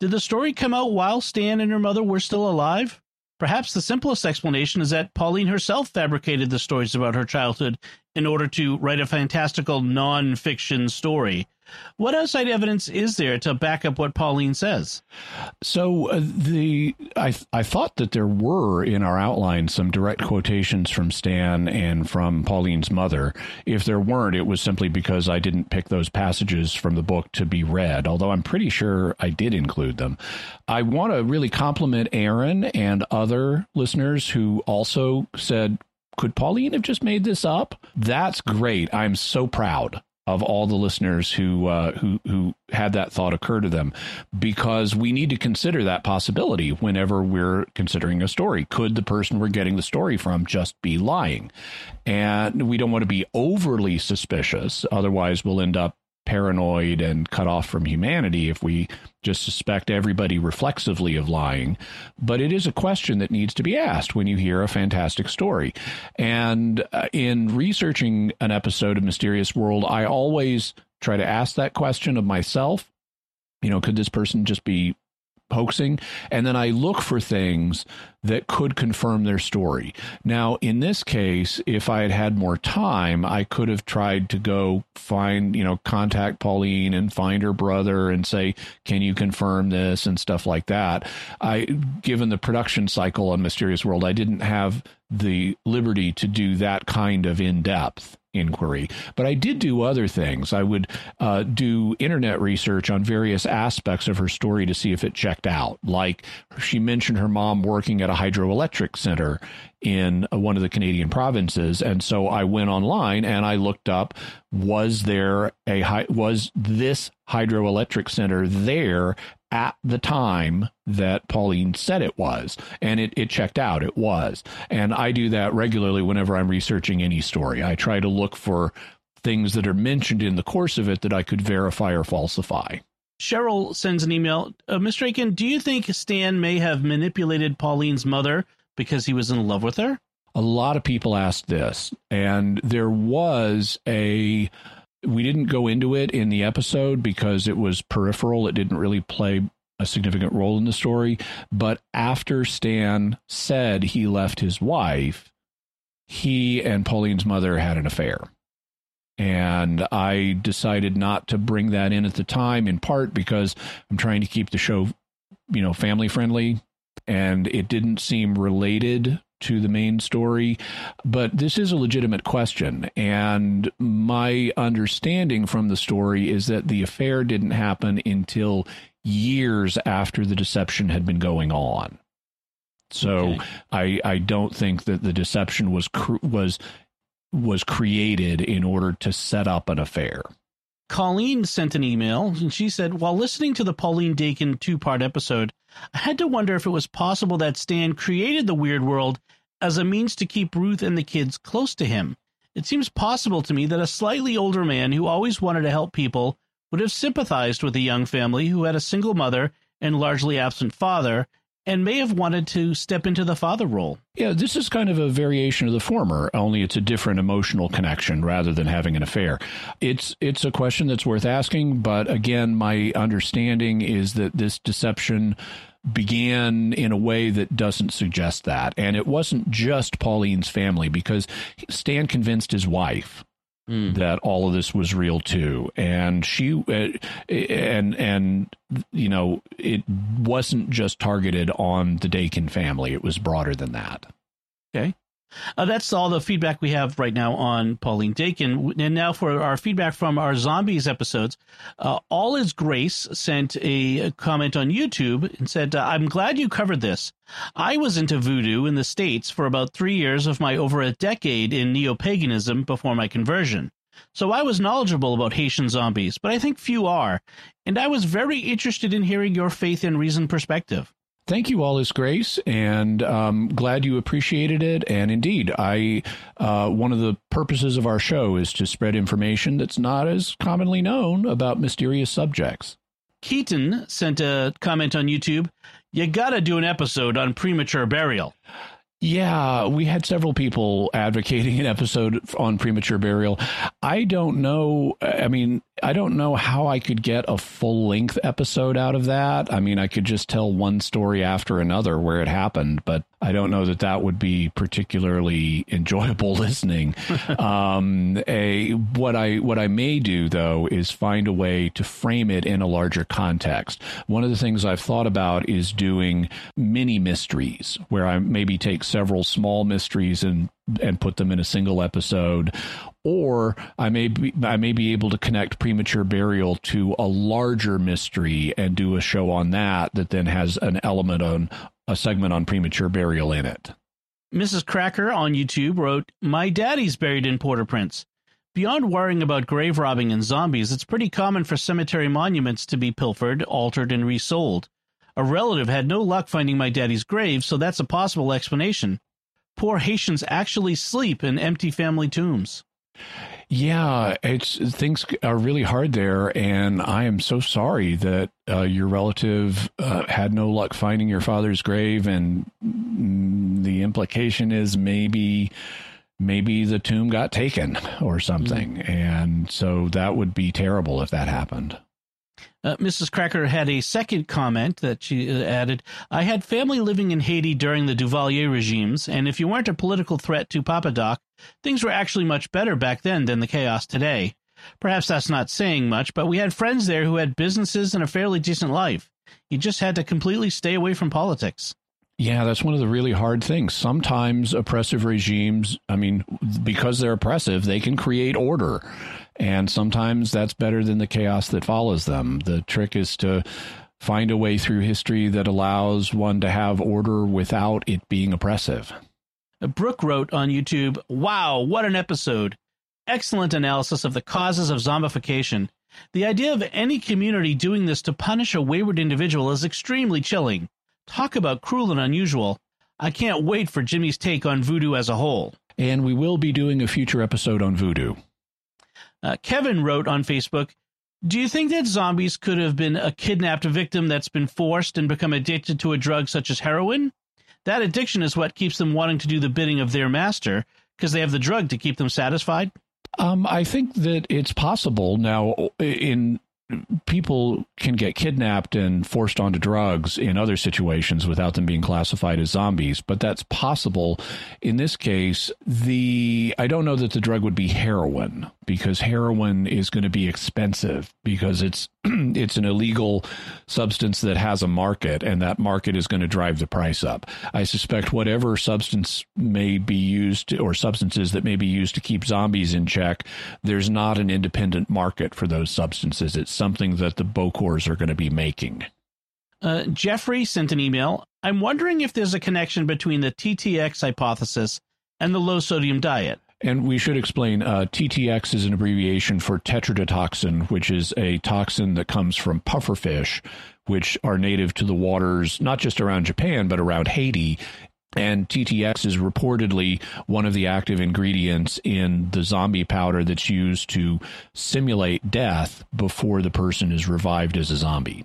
Did the story come out while Stan and her mother were still alive? Perhaps the simplest explanation is that Pauline herself fabricated the stories about her childhood in order to write a fantastical non fiction story. What outside evidence is there to back up what Pauline says? So uh, the I I thought that there were in our outline some direct quotations from Stan and from Pauline's mother. If there weren't, it was simply because I didn't pick those passages from the book to be read. Although I'm pretty sure I did include them. I want to really compliment Aaron and other listeners who also said could Pauline have just made this up? That's great. I'm so proud of all the listeners who uh, who who had that thought occur to them, because we need to consider that possibility whenever we're considering a story. Could the person we're getting the story from just be lying? And we don't want to be overly suspicious, otherwise we'll end up paranoid and cut off from humanity if we just suspect everybody reflexively of lying. But it is a question that needs to be asked when you hear a fantastic story. And uh, in researching an episode of Mysterious World, I always try to ask that question of myself. You know, could this person just be hoaxing, and then I look for things that could confirm their story. Now, in this case, if I had had more time, I could have tried to go find, you know, contact Pauline and find her brother and say, "Can you confirm this?" and stuff like that. I, given the production cycle on Mysterious World, I didn't have the liberty to do that kind of in depth inquiry. But I did do other things. I would uh, do internet research on various aspects of her story to see if it checked out. Like she mentioned her mom working at a hydroelectric center in one of the Canadian provinces, and so I went online and I looked up was there a was this hydroelectric center there at the time that Pauline said it was. And it, it checked out, it was. And I do that regularly whenever I'm researching any story. I try to look for things that are mentioned in the course of it that I could verify or falsify. Cheryl sends an email uh, Mr. Akin, do you think Stan may have manipulated Pauline's mother because he was in love with her? A lot of people asked this, and there was a we didn't go into it in the episode because it was peripheral. It didn't really play a significant role in the story. But after Stan said he left his wife, he and Pauline's mother had an affair. And I decided not to bring that in at the time, in part because I'm trying to keep the show, you know, family friendly. And it didn't seem related to the main story. But this is a legitimate question. And my understanding from the story is that the affair didn't happen until years after the deception had been going on. So okay. I I don't think that the deception was was was created in order to set up an affair. Colleen sent an email and she said, while listening to the Pauline Dakin two part episode, I had to wonder if it was possible that Stan created the weird world as a means to keep Ruth and the kids close to him. It seems possible to me that a slightly older man who always wanted to help people would have sympathized with a young family who had a single mother and largely absent father and may have wanted to step into the father role. Yeah, this is kind of a variation of the former, only it's a different emotional connection rather than having an affair. It's it's a question that's worth asking, but again, my understanding is that this deception began in a way that doesn't suggest that. And it wasn't just Pauline's family because Stan convinced his wife Mm. that all of this was real too. And she uh, and and you know it wasn't just targeted on the Dakin family. It was broader than that. Okay uh, that's all the feedback we have right now on Pauline Dakin. And now for our feedback from our zombies episodes. Uh, all is Grace sent a, comment on YouTube and said, uh, I'm glad you covered this. I was into voodoo in the States for about three years of my over a decade in neo paganism before my conversion. So I was knowledgeable about Haitian zombies, but I think few are. And I was very interested in hearing your faith and reason perspective. Thank you, all is grace, and um, glad you appreciated it. And indeed, I uh, one of the purposes of our show is to spread information that's not as commonly known about mysterious subjects. Keaton sent a comment on YouTube. You got to do an episode on premature burial. Yeah, we had several people advocating an episode on premature burial. I don't know. I mean, I don't know how I could get a full length episode out of that. I mean, I could just tell one story after another where it happened, but I don't know that that would be particularly enjoyable listening. um, a what I what I may do though is find a way to frame it in a larger context. One of the things I've thought about is doing mini mysteries where I maybe take several small mysteries and and put them in a single episode or I may be I may be able to connect premature burial to a larger mystery and do a show on that that then has an element on a segment on premature burial in it. Mrs. Cracker on YouTube wrote, "My daddy's buried in Port-au-Prince. Beyond worrying about grave robbing and zombies, it's pretty common for cemetery monuments to be pilfered, altered, and resold. A relative had no luck finding my daddy's grave, so that's a possible explanation. Poor Haitians actually sleep in empty family tombs." Yeah, it's things are really hard there, and I am so sorry that uh, your relative uh, had no luck finding your father's grave, and the implication is maybe maybe the tomb got taken or something, mm. and so that would be terrible if that happened. Uh, Mrs. Cracker had a second comment that she uh, added I had family living in Haiti during the Duvalier regimes, and if you weren't a political threat to Papa Doc, things were actually much better back then than the chaos today. Perhaps that's not saying much, but we had friends there who had businesses and a fairly decent life. You just had to completely stay away from politics. Yeah, that's one of the really hard things. Sometimes oppressive regimes, I mean, because they're oppressive, they can create order. And sometimes that's better than the chaos that follows them. The trick is to find a way through history that allows one to have order without it being oppressive. Brooke wrote on YouTube, Wow, what an episode! Excellent analysis of the causes of zombification. The idea of any community doing this to punish a wayward individual is extremely chilling. Talk about cruel and unusual. I can't wait for Jimmy's take on voodoo as a whole. And we will be doing a future episode on voodoo. Uh, Kevin wrote on Facebook Do you think that zombies could have been a kidnapped victim that's been forced and become addicted to a drug such as heroin? That addiction is what keeps them wanting to do the bidding of their master because they have the drug to keep them satisfied? Um, I think that it's possible now in people can get kidnapped and forced onto drugs in other situations without them being classified as zombies but that's possible in this case the i don't know that the drug would be heroin because heroin is going to be expensive because it's it's an illegal substance that has a market and that market is going to drive the price up. I suspect whatever substance may be used or substances that may be used to keep zombies in check, there's not an independent market for those substances. Something that the Bokors are going to be making. Uh, Jeffrey sent an email. I'm wondering if there's a connection between the TTX hypothesis and the low sodium diet. And we should explain uh, TTX is an abbreviation for tetrodotoxin, which is a toxin that comes from pufferfish, which are native to the waters, not just around Japan, but around Haiti. And TTX is reportedly one of the active ingredients in the zombie powder that's used to simulate death before the person is revived as a zombie.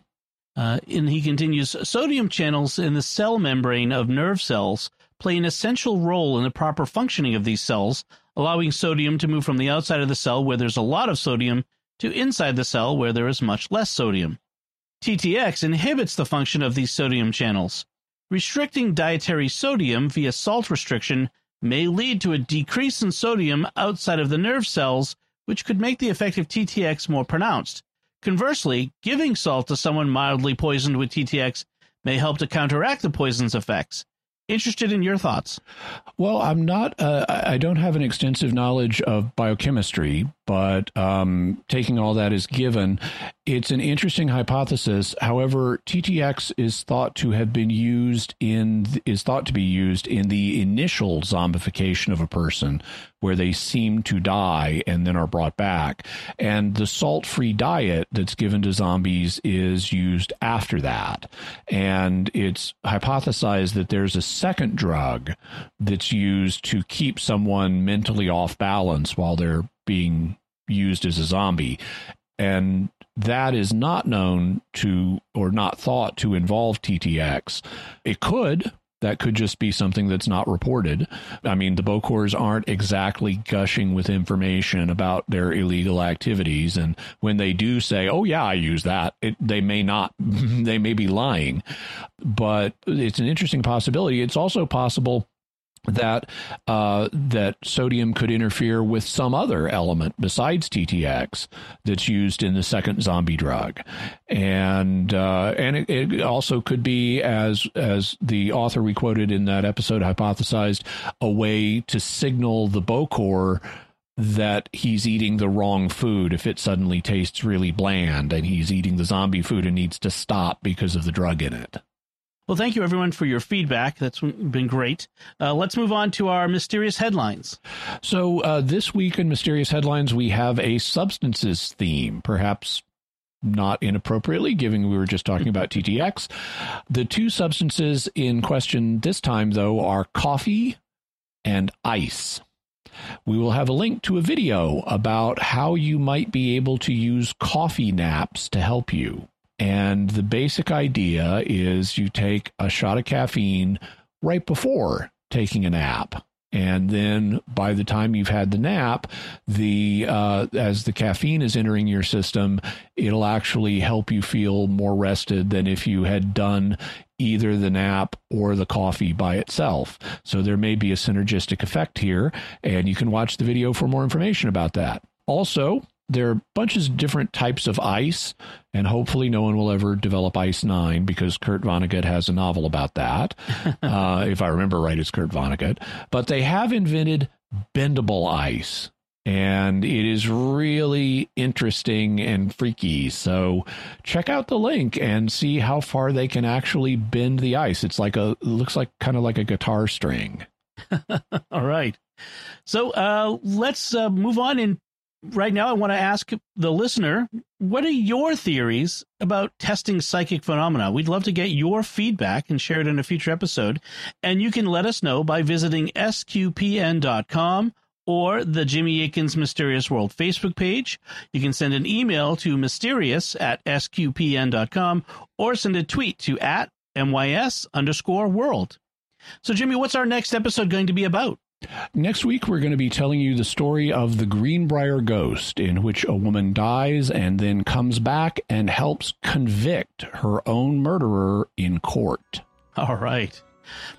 Uh, and he continues sodium channels in the cell membrane of nerve cells play an essential role in the proper functioning of these cells, allowing sodium to move from the outside of the cell where there's a lot of sodium to inside the cell where there is much less sodium. TTX inhibits the function of these sodium channels. Restricting dietary sodium via salt restriction may lead to a decrease in sodium outside of the nerve cells, which could make the effect of TTX more pronounced. Conversely, giving salt to someone mildly poisoned with TTX may help to counteract the poison's effects interested in your thoughts. Well, I'm not, uh, I don't have an extensive knowledge of biochemistry, but um, taking all that as given, it's an interesting hypothesis. However, TTX is thought to have been used in is thought to be used in the initial zombification of a person, where they seem to die and then are brought back. And the salt-free diet that's given to zombies is used after that. And it's hypothesized that there's a second drug that's used to keep someone mentally off balance while they're being used as a zombie. And that is not known to or not thought to involve TTX. It could. That could just be something that's not reported. I mean, the Bokors aren't exactly gushing with information about their illegal activities. And when they do say, oh, yeah, I use that, it, they may not, they may be lying. But it's an interesting possibility. It's also possible that uh, that sodium could interfere with some other element besides TTX that's used in the second zombie drug, and uh, and it, it, also could be as as the author we quoted in that episode hypothesized a way to signal the Bokor that he's eating the wrong food if it suddenly tastes really bland and he's eating the zombie food and needs to stop because of the drug in it. Well, thank you everyone for your feedback. That's been great. Uh, let's move on to our mysterious headlines. So, uh, this week in Mysterious Headlines, we have a substances theme, perhaps not inappropriately, given we were just talking about TTX. The two substances in question this time, though, are coffee and ice. We will have a link to a video about how you might be able to use coffee naps to help you. And the basic idea is you take a shot of caffeine right before taking a nap. and then by the time you've had the nap, the uh, as the caffeine is entering your system, it'll actually help you feel more rested than if you had done either the nap or the coffee by itself. So there may be a synergistic effect here, and you can watch the video for more information about that. Also, there are bunches of different types of ice, and hopefully no one will ever develop Ice 9 because Kurt Vonnegut has a novel about that. uh, if I remember right, it's Kurt Vonnegut. But they have invented bendable ice, and it is really interesting and freaky. So check out the link and see how far they can actually bend the ice. It's like a, looks like kind of like a guitar string. All right. So uh, let's uh, move on and right now I want to ask the listener, what are your theories about testing psychic phenomena? We'd love to get your feedback and share it in a future episode. And you can let us know by visiting sqpn.com or the Jimmy Akin's Mysterious World Facebook page. You can send an email to mysterious at sqpn.com or send a tweet to at mys underscore world. So, Jimmy, what's our next episode going to be about? Next week, we're going to be telling you the story of the Greenbrier Ghost, in which a woman dies and then comes back and helps convict her own murderer in court. All right.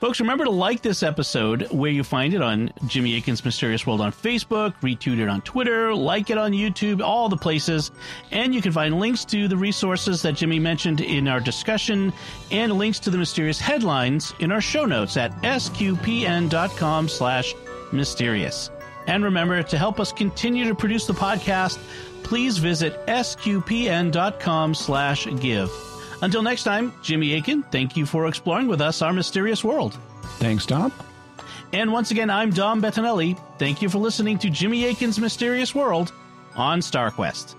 Folks, remember to like this episode where you find it on Jimmy Akin's Mysterious World on Facebook, retweet it on Twitter, like it on YouTube, all the places. And you can find links to the resources that Jimmy mentioned in our discussion and links to the mysterious headlines in our show notes at sqpn.com slash mysterious. And remember, to help us continue to produce the podcast, please visit sqpn.com slash give. Until next time, Jimmy Akin, thank you for exploring with us our mysterious world. Thanks, Dom. And once again, I'm Dom Bettinelli. Thank you for listening to Jimmy Akin's Mysterious World on StarQuest.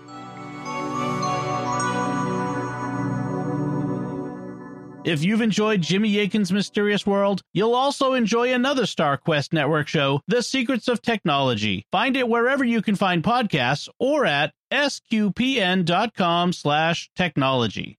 If you've enjoyed Jimmy Akin's Mysterious World, you'll also enjoy another StarQuest network show, The Secrets of Technology. Find it wherever you can find podcasts or at sqpn.com slash technology.